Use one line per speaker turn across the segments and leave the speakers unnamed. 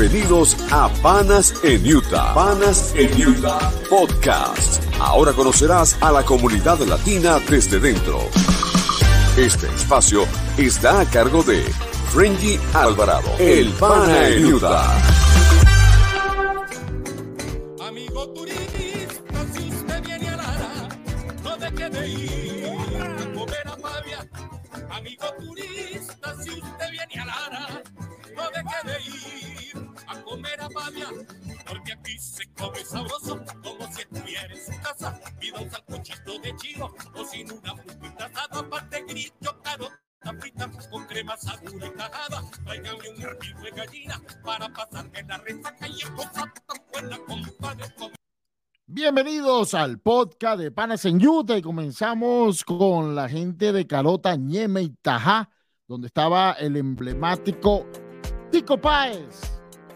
Bienvenidos a Panas en Utah. Panas en Utah Podcast. Ahora conocerás a la comunidad latina desde dentro. Este espacio está a cargo de Frenji Alvarado, el Pana en Utah.
Bienvenidos al podcast de Panas en Utah y comenzamos con la gente de Carota, Ñeme y Tajá, donde estaba el emblemático Tico Páez,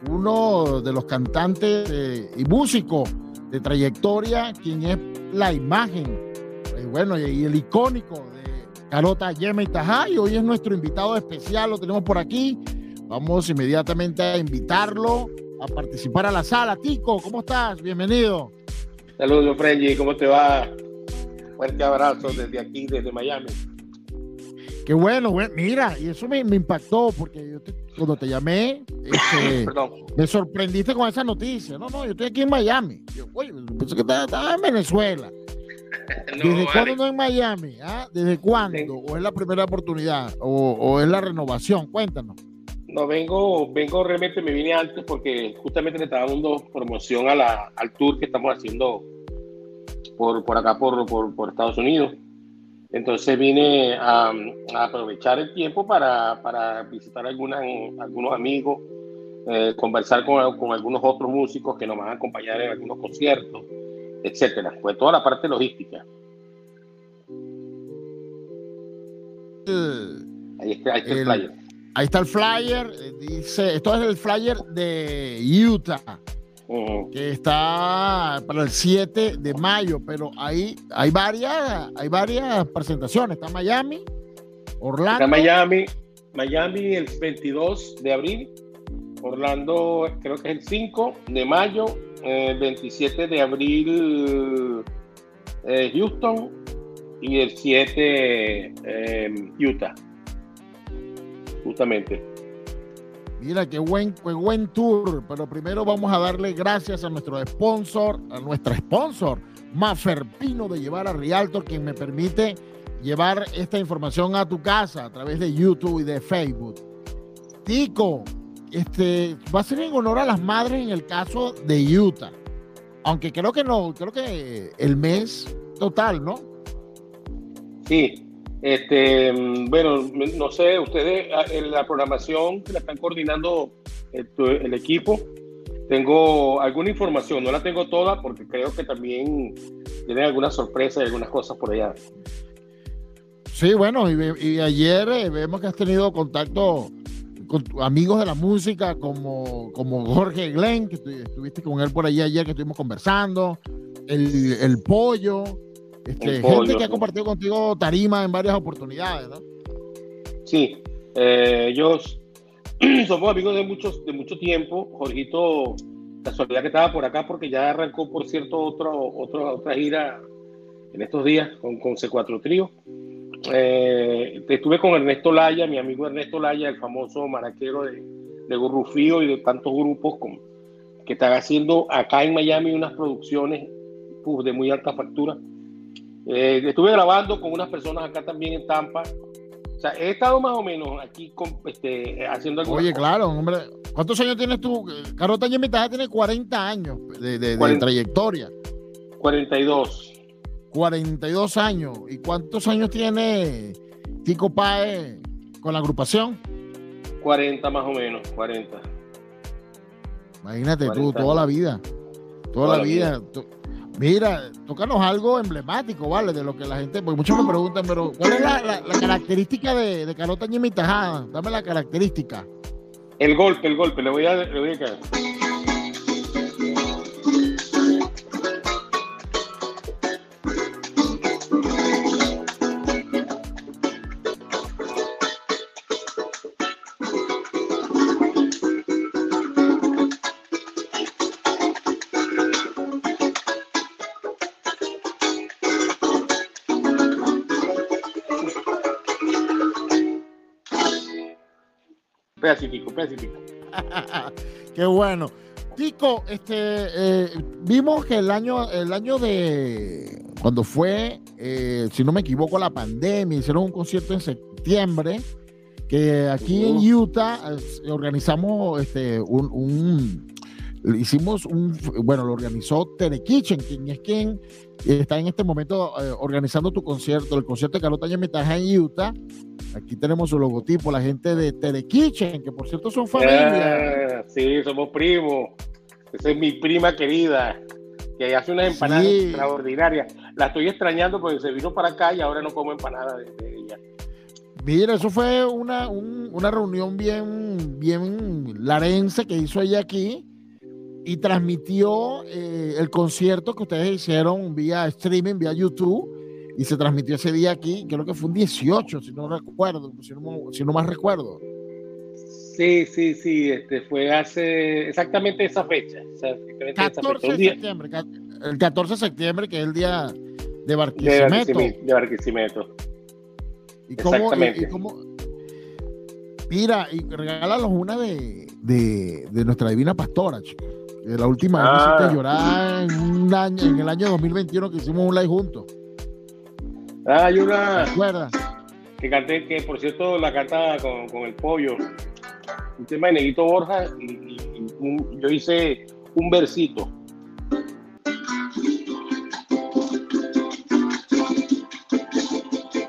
uno de los cantantes eh, y músicos de trayectoria, quien es la imagen, eh, bueno, y el icónico de Carota, Ñeme y Tajá, y hoy es nuestro invitado especial, lo tenemos por aquí. Vamos inmediatamente a invitarlo a participar a la sala. Tico, ¿cómo estás? Bienvenido.
Saludos, Frenji, ¿cómo te va? Fuerte abrazo desde aquí, desde Miami.
Qué bueno. Mira, y eso me, me impactó porque yo te- cuando te llamé, este, me sorprendiste con esa noticia. No, no, yo estoy aquí en Miami. Yo, oye, pensé que estaba, estaba en Venezuela. ¿Desde cuándo no en Miami? ¿Ah? ¿Desde cuándo?
Sí.
¿O es la primera oportunidad? ¿O, o es la renovación? Cuéntanos.
No, vengo, vengo realmente, me vine antes porque justamente le estaba dando promoción a la, al tour que estamos haciendo por, por acá, por, por, por Estados Unidos. Entonces vine a, a aprovechar el tiempo para, para visitar algunas, algunos amigos, eh, conversar con, con algunos otros músicos que nos van a acompañar en algunos conciertos, etcétera. Pues toda la parte logística. Ahí está, ahí está el
El-
flyer.
Ahí está el flyer. eh, Dice, esto es el flyer de Utah. Que está para el 7 de mayo, pero ahí hay varias, hay varias presentaciones. Está Miami, Orlando.
Está Miami, Miami el 22 de abril, Orlando creo que es el 5 de mayo, eh, el 27 de abril eh, Houston y el 7 eh, Utah. Justamente.
Mira, qué buen, qué buen tour. Pero primero vamos a darle gracias a nuestro sponsor, a nuestra sponsor, Maferpino de Llevar a Rialto, quien me permite llevar esta información a tu casa a través de YouTube y de Facebook. Tico, este, va a ser en honor a las madres en el caso de Utah. Aunque creo que no, creo que el mes total, ¿no?
Sí, este, bueno, no sé, ustedes ah, la programación que la están coordinando el, tu- el equipo, tengo alguna información, no la tengo toda porque creo que también tienen algunas sorpresas y algunas cosas por allá.
Sí, bueno, y, y ayer eh, vemos que has tenido contacto con amigos de la música como, como Jorge Glenn, que estu- estuviste con él por allí ayer que estuvimos conversando, el, el pollo, este, gente que ha compartido contigo tarima en varias oportunidades, ¿no?
Sí, eh, ellos somos amigos de muchos de mucho tiempo. Jorgito, casualidad que estaba por acá porque ya arrancó, por cierto, otro, otro- otra gira en estos días con, con C4 Trío. Eh, estuve con Ernesto Laya, mi amigo Ernesto Laya, el famoso maraquero de, de Gurrufío y de tantos grupos con- que están haciendo acá en Miami unas producciones uf, de muy alta factura. Eh, estuve grabando con unas personas acá también en Tampa. O sea, he estado más o menos aquí con, este, haciendo algunas
Oye, claro, hombre. ¿Cuántos años tienes tú? Carota Yemitaja tiene 40 años de, de- de
40.
trayectoria.
42.
42 años. ¿Y cuántos años tiene Tico Pae con la agrupación?
40 más o menos, 40.
Imagínate tú,
40
toda la vida. Toda,
Toda
la
la
vida. Mira, tócanos algo emblemático, ¿vale? De lo que la gente, porque muchos me preguntan, pero ¿cuál es la, característica de, de Carota Ñeme y Tajada? Dame la característica.
El golpe, el golpe, le voy a, le voy a caer. Pedacito, pedacito.
Qué bueno. Tico, este, eh, vimos que el año, el año de cuando fue, eh, si no me equivoco, la pandemia, hicieron un concierto en septiembre, que aquí en Utah eh, organizamos este, un, hicimos un, bueno, lo organizó Tere Kitchen, quien es quien está en este momento organizando tu concierto, el concierto de Carlota Yamitaja en Utah. Aquí tenemos su logotipo, la gente de Tere Kitchen, que por cierto son familia.
sí, somos primos. Esa es mi prima querida, que hace unas empanadas extraordinarias. La estoy extrañando porque se vino para acá y ahora no como empanadas de, ella.
Mira, eso fue una, una reunión bien, bien larense que hizo ella aquí y transmitió eh, el concierto que ustedes hicieron vía streaming, vía YouTube, y se transmitió ese día aquí, creo que fue un 18, si no recuerdo, si no, si no más recuerdo.
Sí, sí, sí, este fue hace exactamente esa fecha.
14 de septiembre, el 14 de septiembre, que es el día de Barquisimeto.
De Barquisimeto.
¿Y cómo, y, cómo, mira, y regálanos una de, de, de nuestra divina pastora, chico. De la última vez que ah. llorar en, un año, en el año 2021 que hicimos un live juntos.
Ah, hay una. Que canté, que por cierto la cantaba con, con el pollo un tema de Neguito Borja y, yo hice un versito.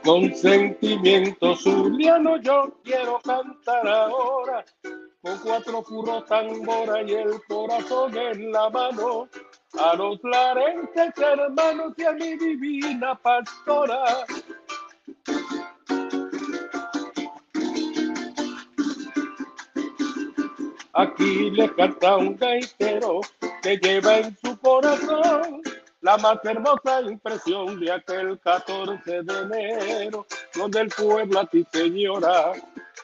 Con sentimiento zuliano yo quiero cantar ahora, con cuatro furros tambora y el corazón en la mano, a los larentes hermanos y a mi divina pastora. Aquí le canta un gaitero que lleva en su corazón la más hermosa impresión de aquel 14 de enero, donde el pueblo a ti, señora,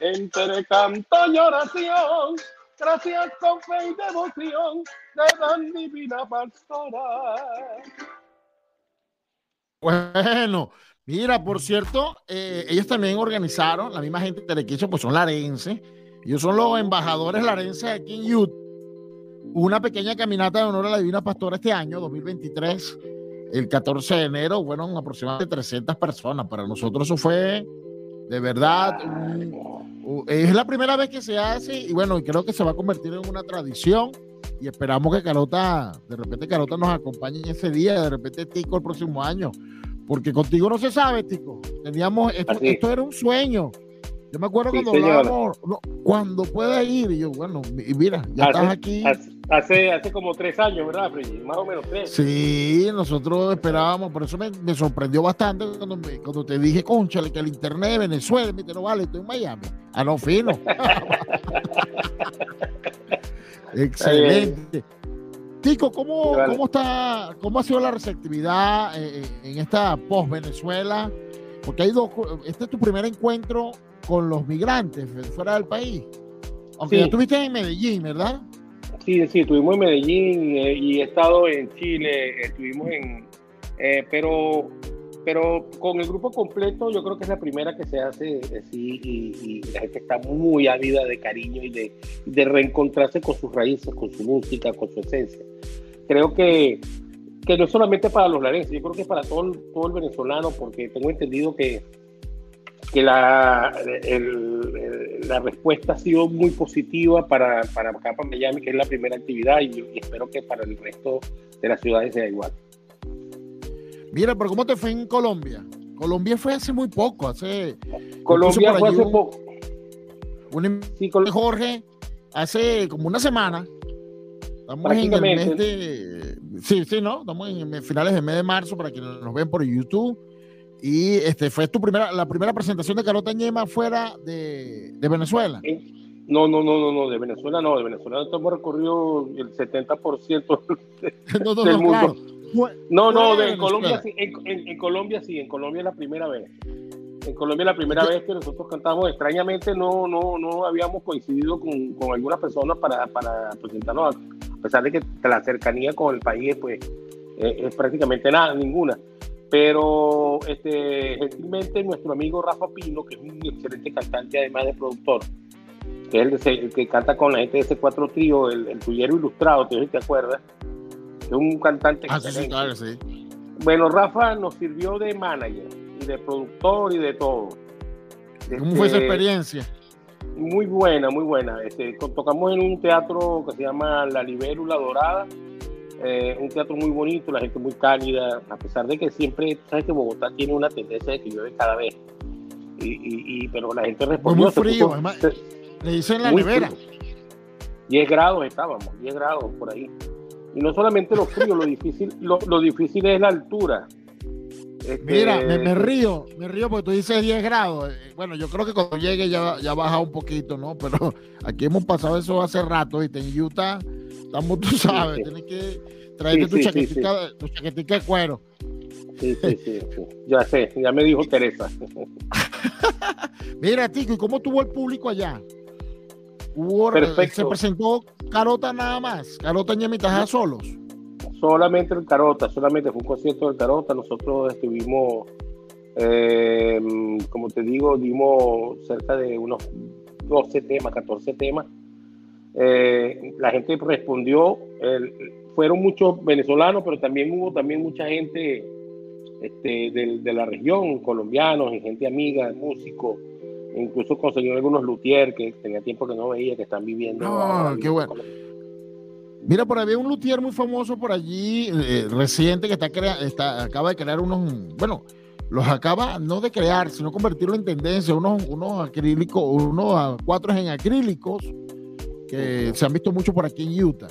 entre canto y oración, gracias con fe y devoción, de dan divina pastora.
Bueno, mira, por cierto, eh, ellos también organizaron, la misma gente de Telequicho, pues son larenses, ellos son los embajadores larenses aquí en Utah. Una pequeña caminata de honor a la Divina Pastora este año, 2023, el 14 de enero, fueron aproximadamente 300 personas. Para nosotros eso fue de verdad, es la primera vez que se hace y bueno, creo que se va a convertir en una tradición y esperamos que Carota, de repente Carota nos acompañe en ese día, de repente Tico el próximo año, porque contigo no se sabe, Tico. Teníamos, esto era un sueño. Yo me acuerdo cuando hablábamos, cuando pueda ir, y yo, bueno, mira, ya estás aquí.
Hace, hace como tres años, ¿verdad, Freddy? Más o menos tres.
Sí, nosotros esperábamos, por eso me, sorprendió bastante cuando, cuando te dije, conchale, que el internet de Venezuela, me no vale, estoy en Miami. Ah, no, fino. Excelente. Tico, ¿cómo, ¿cómo, está, ¿cómo ha sido la receptividad eh, eh, en esta post-Venezuela? Porque hay dos, este es tu primer encuentro con los migrantes fuera del país. Aunque sí. estuviste en Medellín, ¿verdad?
Sí, sí, estuvimos en Medellín eh, y he estado en Chile, estuvimos en... Eh, pero, pero con el grupo completo yo creo que es la primera que se hace así y, la gente está muy ávida de cariño y de, de reencontrarse con sus raíces, con su música, con su esencia. Creo que que no solamente para los larenses, yo creo que es para todo, todo el venezolano, porque tengo entendido que que la, la respuesta ha sido muy positiva para, para acá, para Miami, que es la primera actividad, y, espero que para el resto de las ciudades sea igual.
Mira, pero ¿cómo te fue en Colombia? Colombia fue hace muy poco, hace...
Colombia fue hace poco.
Un, sí, Jorge, hace como una semana. Estamos en el mes de... Sí, sí, ¿no? Estamos en finales del mes de marzo para quienes nos ven por YouTube y este fue tu primera, la primera presentación de Carota Ñema fuera de, de Venezuela.
No, no, no, no, no, de Venezuela no, de Venezuela hemos recorrido el 70% no, no, del mundo. no, no, de Colombia sí, en, en, Colombia sí, en Colombia es la primera vez. En Colombia es la primera vez que nosotros cantamos, extrañamente no, no, no habíamos coincidido con, con algunas personas para, para presentarnos, a pesar de que la cercanía con el país pues es prácticamente nada, ninguna pero este, gentilmente nuestro amigo Rafa Pino, que es un excelente cantante además de productor, que es el, que canta con la gente de ese cuatro trío, el, el tuyero ilustrado, te acuerdas, es un cantante
ah, sí, claro, sí.
Bueno, Rafa nos sirvió de manager, y de productor y de todo.
¿Cómo fue esa este, experiencia?
Muy buena, muy buena. Este, tocamos en un teatro que se llama La Libélula Dorada, eh, un teatro muy bonito, la gente muy cálida, a pesar de que siempre, sabes que Bogotá tiene una tendencia de que llueve cada vez. Y, pero la gente respondió.
Muy frío, además, le dicen la nevera.
10 grados estábamos, 10 grados por ahí. Y no solamente lo frío, lo difícil, lo, difícil es la altura.
Este, Mira, me, río, me río porque tú dices 10 grados. Bueno, yo creo que cuando llegue ya, ya baja un poquito, ¿no? Pero aquí hemos pasado eso hace rato, y En Utah estamos, tú sabes, tienes que traerte tu, chaquetita, tu chaquetita de cuero.
Sí, sí, sí, Ya sé, ya me dijo Teresa.
Mira, Tico, ¿y cómo tuvo el público allá? Perfecto. ¿Se presentó Carota nada más? ¿Carota y Emitaja solos?
Solamente el Carota, solamente fue un concierto del Carota. Nosotros estuvimos, eh, como te digo, dimos cerca de unos 12 temas, 14 temas. Eh, la gente respondió, fueron muchos venezolanos, pero también hubo también mucha gente este, de, la región, colombianos y gente amiga, músicos. Incluso consiguió algunos luthier que tenía tiempo que no veía, que están viviendo.
Qué bueno. Mira, por ahí había un luthier muy famoso por allí, eh, reciente, que está, está acaba de crear unos, bueno, los acaba no de crear, sino convertirlo en tendencia, unos, unos acrílicos, unos cuatro en acrílicos que se han visto mucho por aquí en Utah.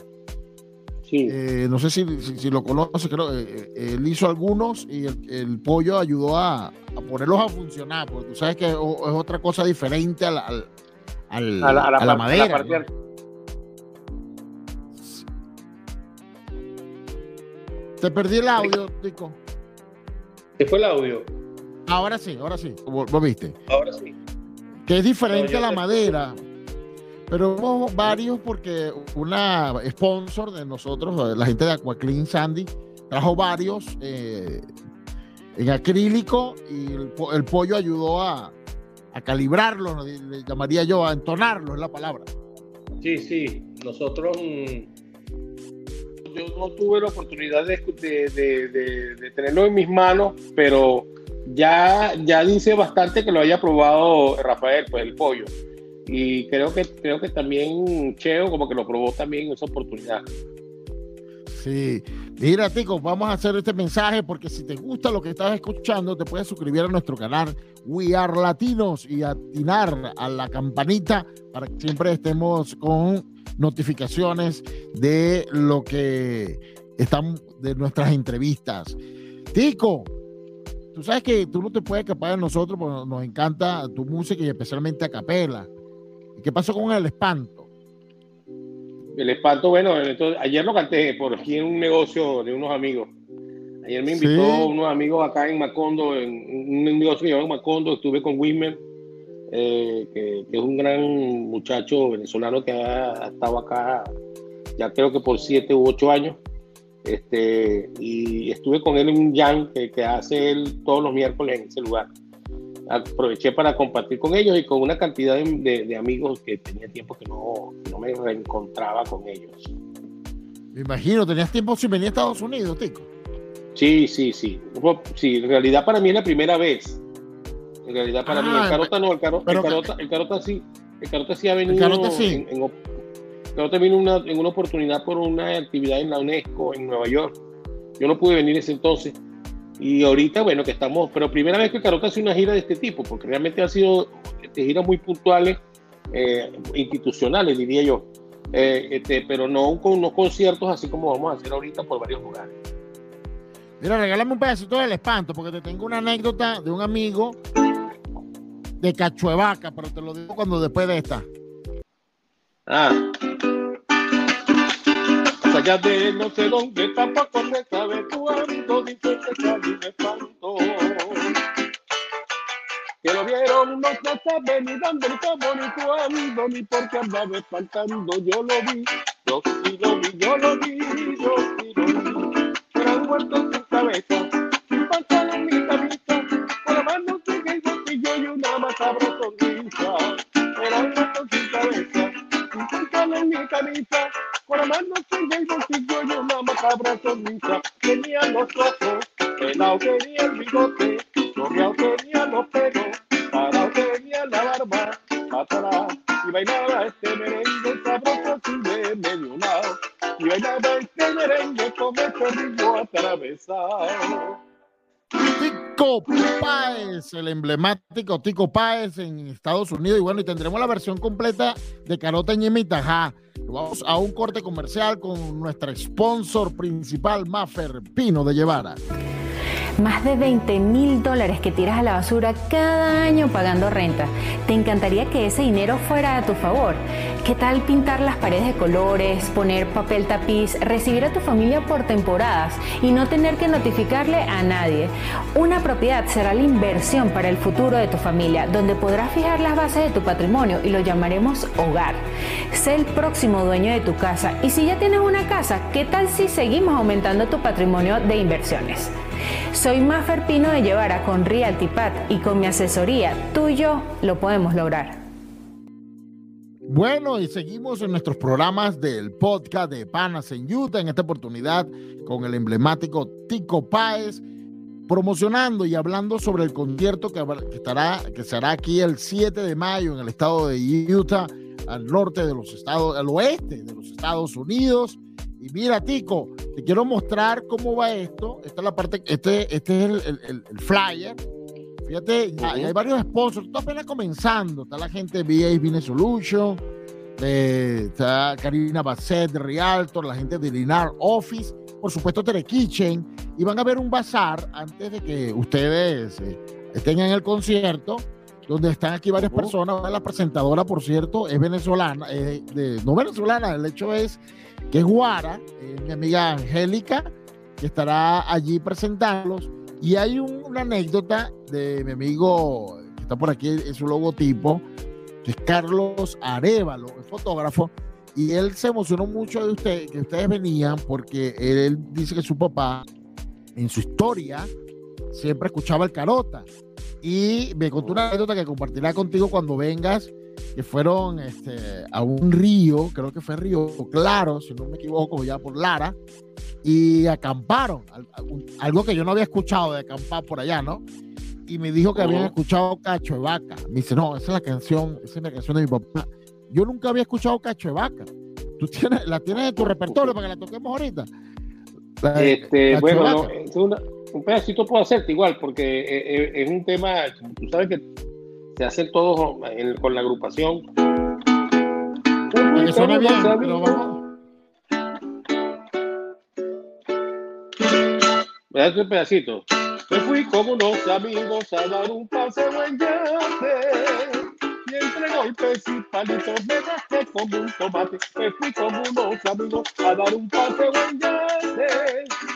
Eh, no sé si, lo conoce, creo eh, eh, él hizo algunos y el, pollo ayudó a, ponerlos a funcionar, porque tú sabes que es, otra cosa diferente a la, a la, madera. Te perdí el audio, Tico.
¿Qué fue el audio?
Ahora sí, ahora sí. ¿Vos viste?
Ahora sí.
Que es diferente a la madera. Pero hubo varios porque una sponsor de nosotros, la gente de Aquaclean Sandy, trajo varios eh, en acrílico y el, pollo ayudó a, a calibrarlo, le llamaría yo, a entonarlo, es la palabra.
Sí, sí, nosotros mm, yo no tuve la oportunidad de, de, tenerlo en mis manos, pero ya, ya dice bastante que lo haya probado Rafael, pues el pollo y creo que creo que también Cheo como que lo probó también esa oportunidad.
Sí, mira, Tico, vamos a hacer este mensaje porque si te gusta lo que estás escuchando, te puedes suscribir a nuestro canal We Are Latinos y atinar a la campanita para que siempre estemos con notificaciones de lo que están de nuestras entrevistas. Tico, tú sabes que tú no te puedes escapar de nosotros porque nos encanta tu música y especialmente a capela. ¿Qué pasó con el espanto?
El espanto, bueno, ayer lo canté por aquí en un negocio de unos amigos. Ayer me invitó unos amigos acá en Macondo, en un negocio que en Macondo, estuve con Wismer, eh, que, es un gran muchacho venezolano que ha, estado acá ya creo que por siete u ocho años. Este, y estuve con él en un jam que, que hace él todos los miércoles en ese lugar aproveché para compartir con ellos y con una cantidad de, amigos que tenía tiempo que no, no, me reencontraba con ellos.
Me imagino, tenías tiempo sin venir a Estados Unidos, Tico.
Sí, sí, sí. Sí, en realidad para mí es la primera vez. En realidad para mí, el ah, Carota no, el, Carota, el, Carota, sí. El Carota sí ha venido. El Carota sí. En, el Carota vino una, en una oportunidad por una actividad en la UNESCO en Nueva York. Yo no pude venir ese entonces y ahorita, bueno, que estamos, pero primera vez que Carota hace una gira de este tipo, porque realmente han sido este, giras muy puntuales, eh, institucionales, diría yo, eh, este, pero no con unos conciertos así como vamos a hacer ahorita por varios lugares.
Mira, regálame un pedacito del espanto, porque te tengo una anécdota de un amigo de Cachuevaca, pero te lo digo cuando después de esta.
Ah allá de no sé dónde tampoco se sabe cuándo dice que salí de espanto. Que lo vieron no se sabe ni dónde, ni cómo, ni cuándo, ni por qué andaba espantando. Yo lo vi, yo sí lo vi, yo lo vi,
todo mundo emblemático Tico Páez en Estados Unidos. Y bueno, y tendremos la versión completa de Carota Ñeme y Tajá. Vamos a un corte comercial con nuestra sponsor principal, Maffer Pino de Llevara.
Más de 20 mil dólares que tiras a la basura cada año pagando renta. ¿Te encantaría que ese dinero fuera a tu favor? ¿Qué tal pintar las paredes de colores, poner papel tapiz, recibir a tu familia por temporadas y no tener que notificarle a nadie? Una propiedad será la inversión para el futuro de tu familia, donde podrás fijar las bases de tu patrimonio y lo llamaremos hogar. Sé el próximo dueño de tu casa y si ya tienes una casa, ¿qué tal si seguimos aumentando tu patrimonio de inversiones? Soy Mafer Pino de Llevara con RealtyPad y con mi asesoría, tú y yo lo podemos lograr.
Bueno, y seguimos en nuestros programas del podcast de Panas en Utah, en esta oportunidad con el emblemático Tico Páez, promocionando y hablando sobre el concierto que, estará, que será aquí el 7 de mayo en el estado de Utah, al norte de los estados, al oeste de los Estados Unidos. Y mira, Tico, te quiero mostrar cómo va esto. Esta es la parte, este, este es el, flyer. Fíjate, hay varios sponsors. Está apenas comenzando. Está la gente de VA Business Solution. Está Karina Basset de Realtor, la gente de Linar Office, por supuesto Tere Kitchen, y van a ver un bazar antes de que ustedes eh, estén en el concierto, donde están aquí varias personas. La presentadora, por cierto, es venezolana, de, no venezolana, el hecho es que es Guara, eh, mi amiga Angélica, que estará allí presentándolos. Y hay una anécdota de mi amigo que está por aquí en su logotipo, que es Carlos Arevalo, el fotógrafo, y él se emocionó mucho de usted, que ustedes venían, porque él, dice que su papá, en su historia, siempre escuchaba el carota. Y me contó una anécdota que compartirá contigo cuando vengas que fueron este, a un río, creo que fue Río Claro, si no me equivoco, ya por Lara, y acamparon, algo que yo no había escuchado de acampar por allá, ¿no? Y me dijo que habían escuchado Cacho de Vaca. Me dice, no, esa es la canción, esa es la canción de mi papá. Yo nunca había escuchado Cacho de Vaca. ¿Tú tienes, la tienes en tu repertorio para que la toquemos ahorita?
este, bueno, un pedacito puedo hacerte igual, porque eh, eh, es un tema, tú sabes que se hace todo con la agrupación.
Suena bien, pero vamos.
Me das un pedacito. Me fui con unos amigos a dar un paseo en yate. Y entre golpes y palitos me gasté como un tomate. Me fui con unos amigos a dar un paseo en yate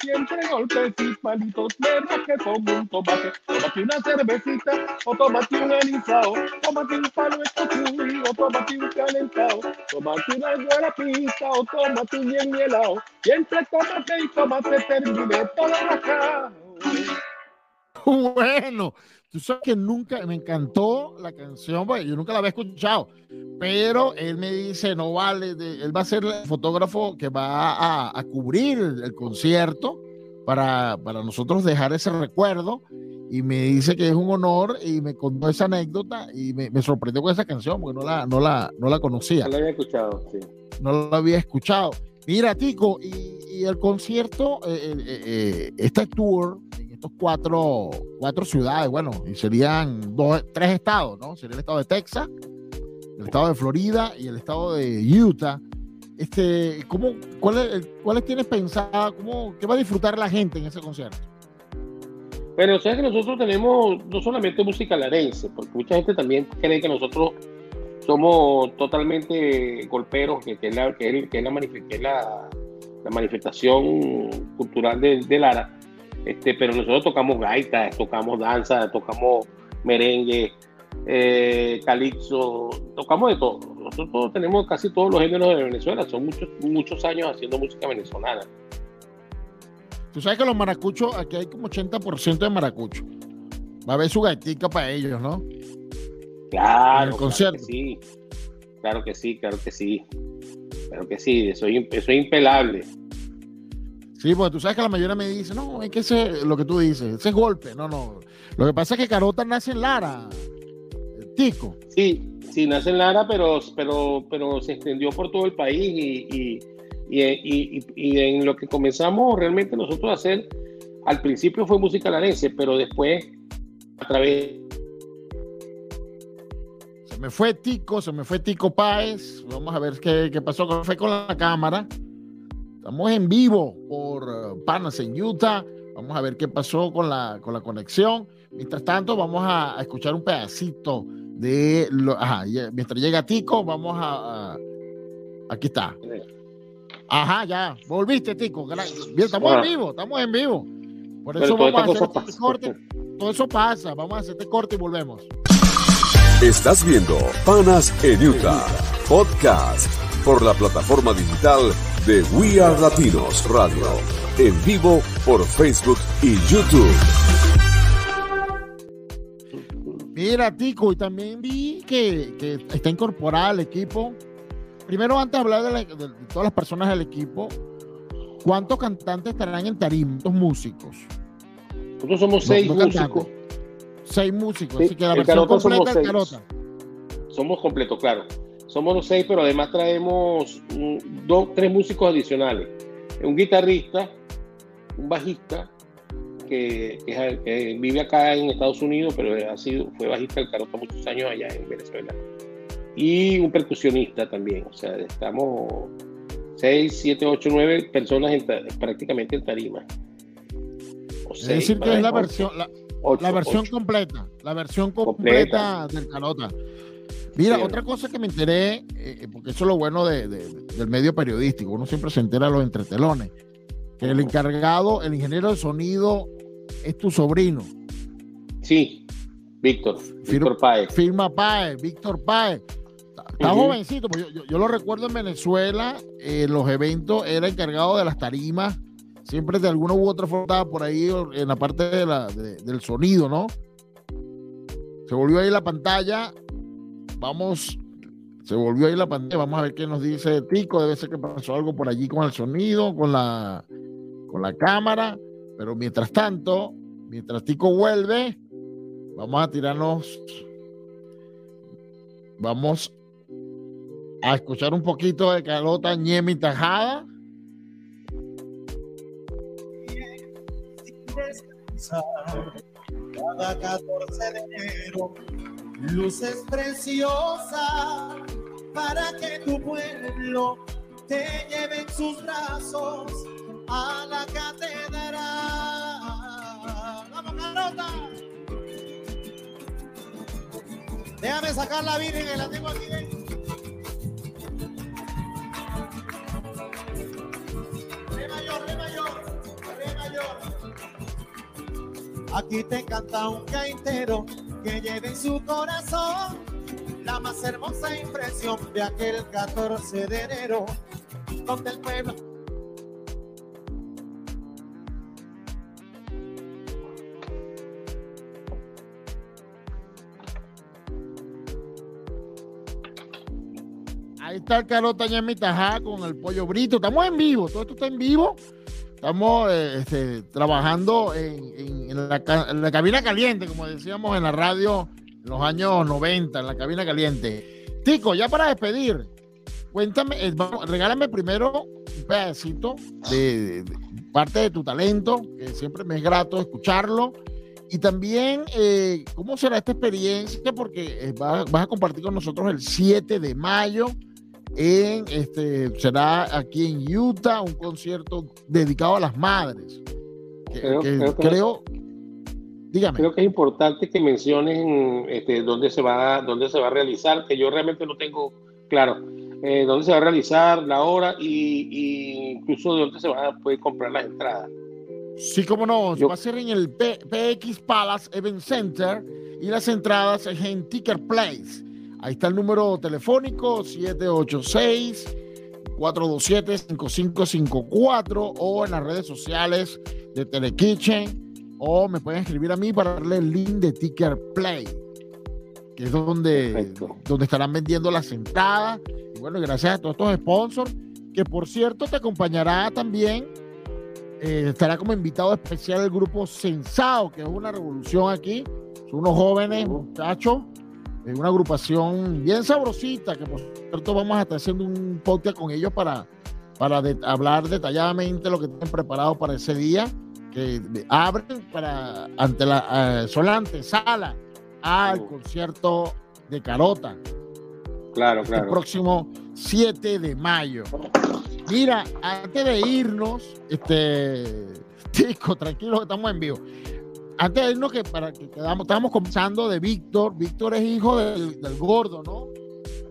siempre golpes y palitos de que como un tomate. Tómate una cervecita o tómate un anisado, tómate un palo de o tómate un calentado, tómate una buena pizza o tómate un bien mielado. Y entre tómate y tómate terminé todo acá.
Bueno, tú sabes que nunca me encantó la canción, porque yo nunca la había escuchado, pero él me dice, no vale, él va a ser el fotógrafo que va a, cubrir el, concierto para, para, nosotros dejar ese recuerdo y me dice que es un honor y me contó esa anécdota y me, sorprendió con esa canción porque no la, no la, no la conocía.
No la había escuchado, sí.
No la había escuchado. Mira, Tico, y, el concierto, eh, eh, eh, este tour estos cuatro, cuatro ciudades, bueno, y serían dos, tres estados, ¿no? Sería el estado de Texas, el estado de Florida y el estado de Utah. Este, ¿cómo, cuáles, ¿Cuáles tienes pensada? Cómo, ¿Qué va a disfrutar la gente en ese concierto?
Bueno, sabes que nosotros tenemos no solamente música larense, porque mucha gente también cree que nosotros somos totalmente golperos, que, es, la, que, es, la, la, manifestación cultural de, de Lara este, pero nosotros tocamos gaita, tocamos danza, tocamos merengue, eh, calipso, tocamos de todo. Nosotros tenemos casi todos los géneros de Venezuela, son muchos, muchos años haciendo música venezolana.
Tú sabes que los maracuchos, aquí hay como 80% de maracuchos. Va a haber su gaitica para ellos, ¿no?
Claro.
el concierto.
sí. claro que sí, claro que sí. Claro que sí, eso es, eso es impelable.
Sí, porque tú sabes que la mayoría me dice, no, es que ese, lo que tú dices, ese es golpe. No, no. Lo que pasa es que Carota nace en Lara, Tico.
Sí, sí, nace en Lara, pero, pero, pero se extendió por todo el país y, y, y, en lo que comenzamos realmente nosotros a hacer, al principio fue música larense, pero después a través...
Se me fue Tico, se me fue Tico Páez. Vamos a ver qué, qué pasó fue con la cámara. Estamos en vivo por uh, Panas en Utah. Vamos a ver qué pasó con la, con la conexión. Mientras tanto, vamos a, escuchar un pedacito de lo. Ajá, mientras llega Tico, vamos a, Aquí está. Ajá, ya. Volviste, Tico. Bien, estamos en vivo, estamos en vivo. Por eso vamos a hacer este corte. Todo eso pasa. Vamos a hacer este corte y volvemos.
Estás viendo Panas en Utah, podcast por la plataforma digital de We Are Latinos Radio, en vivo por Facebook y YouTube.
Mira, Tico, y también vi que, está incorporada al equipo. Primero, antes de hablar de, todas las personas del equipo, ¿cuántos cantantes estarán en tarima? ¿Cuántos músicos?
Nosotros somos seis músicos.
Seis músicos, así que la versión completa
somos Carota. Somos completos, claro. Somos los seis, pero además traemos dos, tres músicos adicionales. Un guitarrista, un bajista, que, vive acá en Estados Unidos, pero ha sido, fue bajista del Carota muchos años allá en Venezuela. Y un percusionista también. O sea, estamos seis, siete, ocho, nueve personas prácticamente en tarima.
es decir, que es la versión, la, versión completa, la versión completa, completa. del Carota. Mira, otra cosa que me enteré, eh, porque eso es lo bueno del medio periodístico, uno siempre se entera de los entretelones, que el encargado, el ingeniero de sonido, es tu sobrino.
Sí, Víctor, Víctor Páez.
Firma Páez, Víctor Páez. Está jovencito, pues yo, lo recuerdo en Venezuela, en los eventos era encargado de las tarimas, siempre de alguna u otra forma por ahí en la parte de la, del sonido, ¿no? Se volvió ahí la pantalla Vamos, se volvió ahí la pantalla, vamos a ver qué nos dice Tico, debe ser que pasó algo por allí con el sonido, con la, con la cámara, pero mientras tanto, mientras Tico vuelve, vamos a tirarnos, vamos a escuchar un poquito de Carota Ñemi Tajada.
Cada 14 de enero luces preciosas para que tu pueblo te lleve en sus brazos a la catedral. ¡Vamos, Carota! Déjame sacar la Virgen, que la tengo aquí Re mayor, re mayor, re mayor. Aquí te canta un gaitero que lleve en su corazón la más hermosa impresión de aquel 14 de enero, donde el pueblo
Ahí está el Carota Tajá con el pollo brito. Estamos en vivo, todo esto está en vivo. Estamos eh, este, trabajando en, la, cabina caliente, como decíamos en la radio en los años 90, en la cabina caliente. Tico, ya para despedir, cuéntame, eh, regálame primero un pedacito de, parte de tu talento, que siempre me es grato escucharlo. Y también, eh, ¿cómo será esta experiencia? Porque vas, vas, a compartir con nosotros el 7 de mayo en este será aquí en Utah un concierto dedicado a las madres.
creo, creo, dígame. Creo que es importante que mencionen este, dónde se va dónde se va a realizar, que yo realmente no tengo claro eh, dónde se va a realizar, la hora y, incluso de dónde se va a poder comprar las entradas.
Sí, cómo no, va a ser en el PX Palace Event Center y las entradas en Ticker Place. Ahí está el número telefónico 786-427-5554 o en las redes sociales de Telekitchen o me pueden escribir a mí para darle el link de Ticker Play. que es donde,
Perfecto.
donde estarán vendiendo las entradas. Y bueno, gracias a todos estos sponsors, que por cierto te acompañará también, eh, estará como invitado especial el grupo Sensao, que es una revolución aquí. Son unos jóvenes
Ujú.
muchachos, eh, una agrupación bien sabrosita, que por cierto vamos a estar haciendo un podcast con ellos para, para de- hablar detalladamente lo que tienen preparado para ese día, que abren para, ante la, eh, son la antesala al concierto de Carota
Claro,
el
claro.
próximo 7 de mayo. Mira, antes de irnos, este, Tico, tranquilo estamos en vivo. Antes de irnos, que para que quedamos, estábamos conversando de Víctor. Víctor es hijo del, del gordo, ¿no?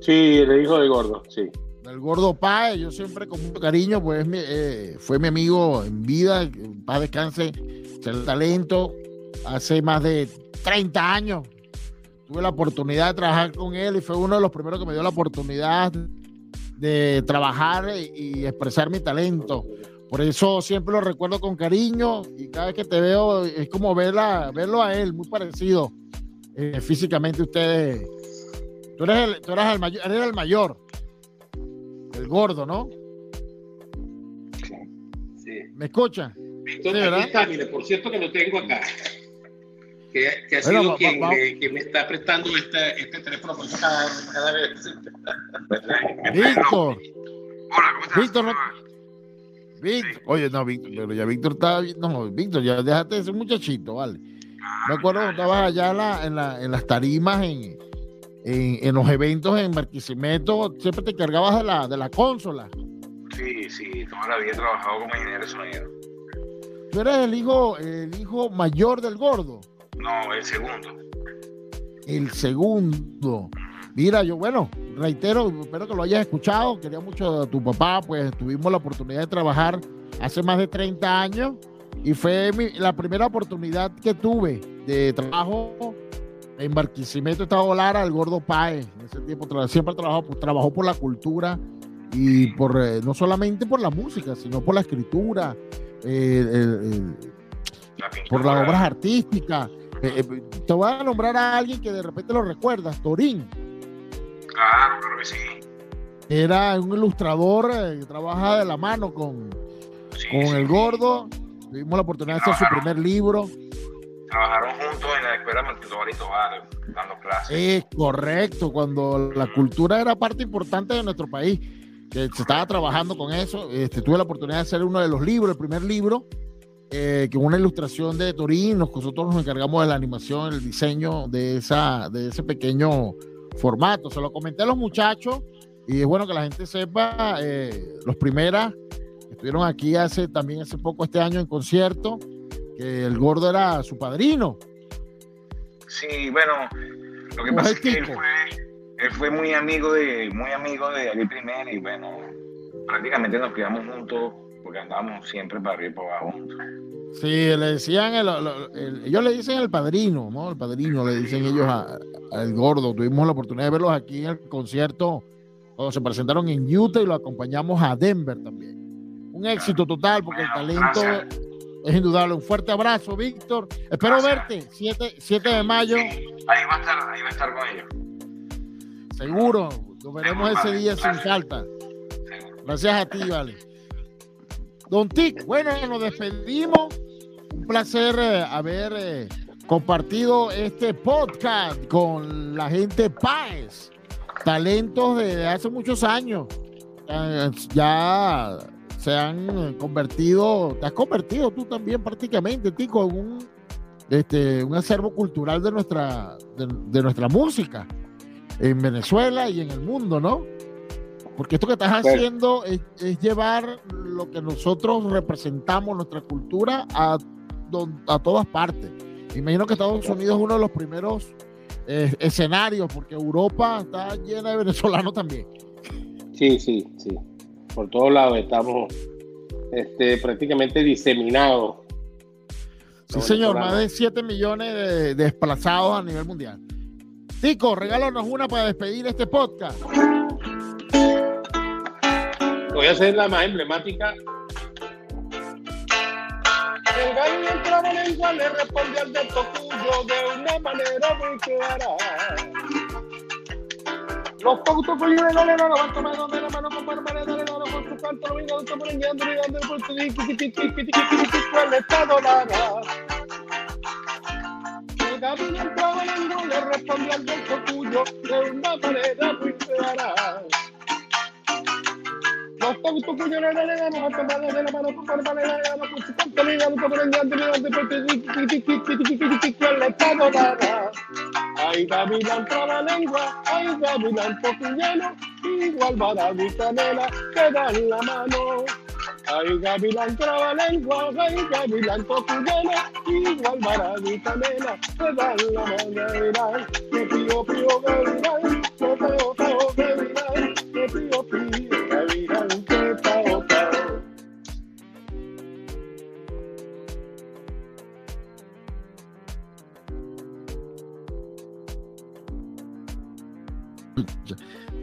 Sí, el hijo de gordo, sí.
Del gordo Pae. Yo siempre con mucho cariño, pues mi- eh, fue mi amigo en vida. Paz descanse, el talento. Hace más de 30 años tuve la oportunidad de trabajar con él y fue uno de los primeros que me dio la oportunidad de trabajar y, y expresar mi talento. Por eso siempre lo recuerdo con cariño y cada vez que te veo es como verla, verlo a él, muy parecido. Eh, físicamente ustedes, tú eres el, tú eras el mayor, eres el mayor, el gordo, ¿no?
Sí.
¿Me escucha?
Víctor,
Sí, ¿verdad?
aquí está, mire, por cierto que lo tengo acá. Que, que ha
Bueno,
sido
va-
quien,
va-
me, quien me está prestando este, este teléfono por cada, cada vez.
Víctor,
Hola, ¿cómo estás?
Víctor, no- Víctor, oye, no, Víctor, pero ya Víctor está, no, Víctor, ya déjate de ser muchachito, vale. Me acuerdo cuando estabas allá en, la- en, la- en las tarimas, en, en, los eventos en Barquisimeto, siempre te cargabas de la, de la consola.
Sí, sí, toda la vida he trabajado como ingeniero de sonido.
Tú eres el hijo, el hijo mayor del gordo,
No, el segundo.
el segundo. Mira, yo, bueno, reitero, espero que lo hayas escuchado. Quería mucho a tu papá, pues tuvimos la oportunidad de trabajar hace más de 30 años y fue mi- la primera oportunidad que tuve de trabajo en Barquisimeto, Estado Lara, el gordo Paez. En ese tiempo tra- siempre trabajó, pues, trabajó por la cultura y por eh, no solamente por la música, sino por la escritura, eh, el-
La
por las obras artísticas. Eh, te voy a nombrar a alguien que de repente lo recuerdas, Torín.
Claro, claro que sí.
Era un ilustrador eh, que trabaja de la mano con,
sí
con
sí.
el gordo. Tuvimos la oportunidad de hacer su primer libro.
Trabajaron juntos en la escuela Tobar, dando clases.
Es correcto, cuando la cultura era parte importante de nuestro país, que se estaba trabajando con eso. Este, tuve la oportunidad de hacer uno de los libros, el primer libro, eh, con una ilustración de Torín. Nos- Nosotros nos encargamos de la animación, el diseño de, esa, de ese pequeño formato. Se lo comenté a los muchachos y es bueno que la gente sepa, eh, los primeras que estuvieron aquí hace también hace poco este año en concierto, que el gordo era su padrino.
Sí, bueno, lo que
¿Cómo
pasa
es
que él fue, él fue muy amigo de, muy amigo de Ali Primer y bueno, prácticamente nos quedamos juntos porque andábamos siempre para arriba y para abajo juntos.
Sí, le decían, el- el- el- ellos le dicen el padrino, ¿no? El padrino, le dicen ellos al gordo. Tuvimos la oportunidad de verlos aquí en el concierto cuando se presentaron en Utah y lo acompañamos a Denver también. Un éxito total porque el talento
gracias.
es indudable. Un fuerte abrazo, Víctor. Espero
Gracias.
verte 7, 7 de mayo,
Sí, ahí va a estar, ahí va a estar con ellos.
seguro. Nos veremos ese
vale,
día sin falta. Gracias a ti, vale. Don Tic, bueno, nos despedimos. Un placer eh, haber eh, compartido este podcast con la gente Páez. Talentos de hace muchos años. Eh, ya se han convertido, te has convertido tú también prácticamente, Tico, en un, este, un acervo cultural de nuestra, de nuestra música en Venezuela y en el mundo, ¿no? Porque esto que estás
Bueno.
haciendo es, es llevar lo que nosotros representamos, nuestra cultura, a, todas partes. Imagino que Estados Unidos es uno de los primeros eh, escenarios, porque Europa está llena de venezolanos también.
Sí, sí, sí. Por todos lados estamos este, prácticamente diseminados.
Sí, señor, más de 7 millones de desplazados a nivel mundial. Tico, regálanos una para despedir este podcast.
Voy a hacer la más emblemática. El gallo trabalengua le al de Tocuyo de una manera muy clara. Los la mano tuyo Ay, Gavilán traba lengua, ay, Gavilán poquillano, igual barato y canela, que dan la mano. Ay, Gavilán traba lengua, ay, Gavilán poquillano, igual barato y canela, que dan la mano. Pío, pío, Gavilán,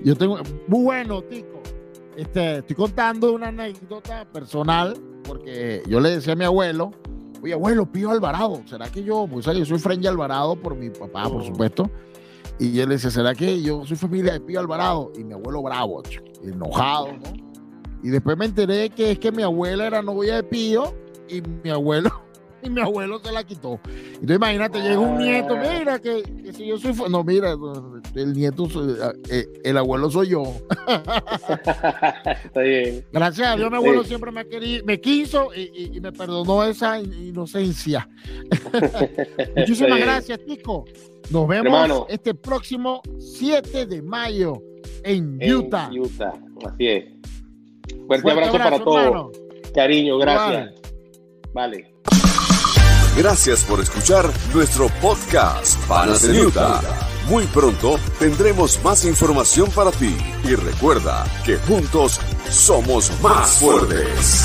Yo tengo, muy bueno, Tico. Este, estoy contando una anécdota personal, porque yo le decía a mi abuelo, oye, abuelo, Pío Alvarado, ¿será que yo, pues yo soy French Alvarado por mi papá, por supuesto, y él le dice, ¿será que yo soy familia de Pío Alvarado? Y mi abuelo bravo, enojado, ¿no? Y después me enteré que es que mi abuela era novia de Pío y mi abuelo y mi abuelo se la quitó. Entonces imagínate, llega un nieto, mira que, que si yo soy... No, mira, el nieto, soy- eh, el abuelo soy yo.
Está bien.
Gracias a Dios, mi abuelo
Sí.
siempre me, me quiso y, y- y me perdonó esa in- inocencia. Muchísimas gracias, Tico. Nos vemos
Hermano.
este próximo 7 de mayo en,
En
Utah.
Utah, así es. Fuerte,
Fuerte
abrazo, para todos. Cariño, gracias. Vale.
Gracias por escuchar nuestro podcast Utah. Muy pronto tendremos más información para ti y recuerda que juntos somos más fuertes.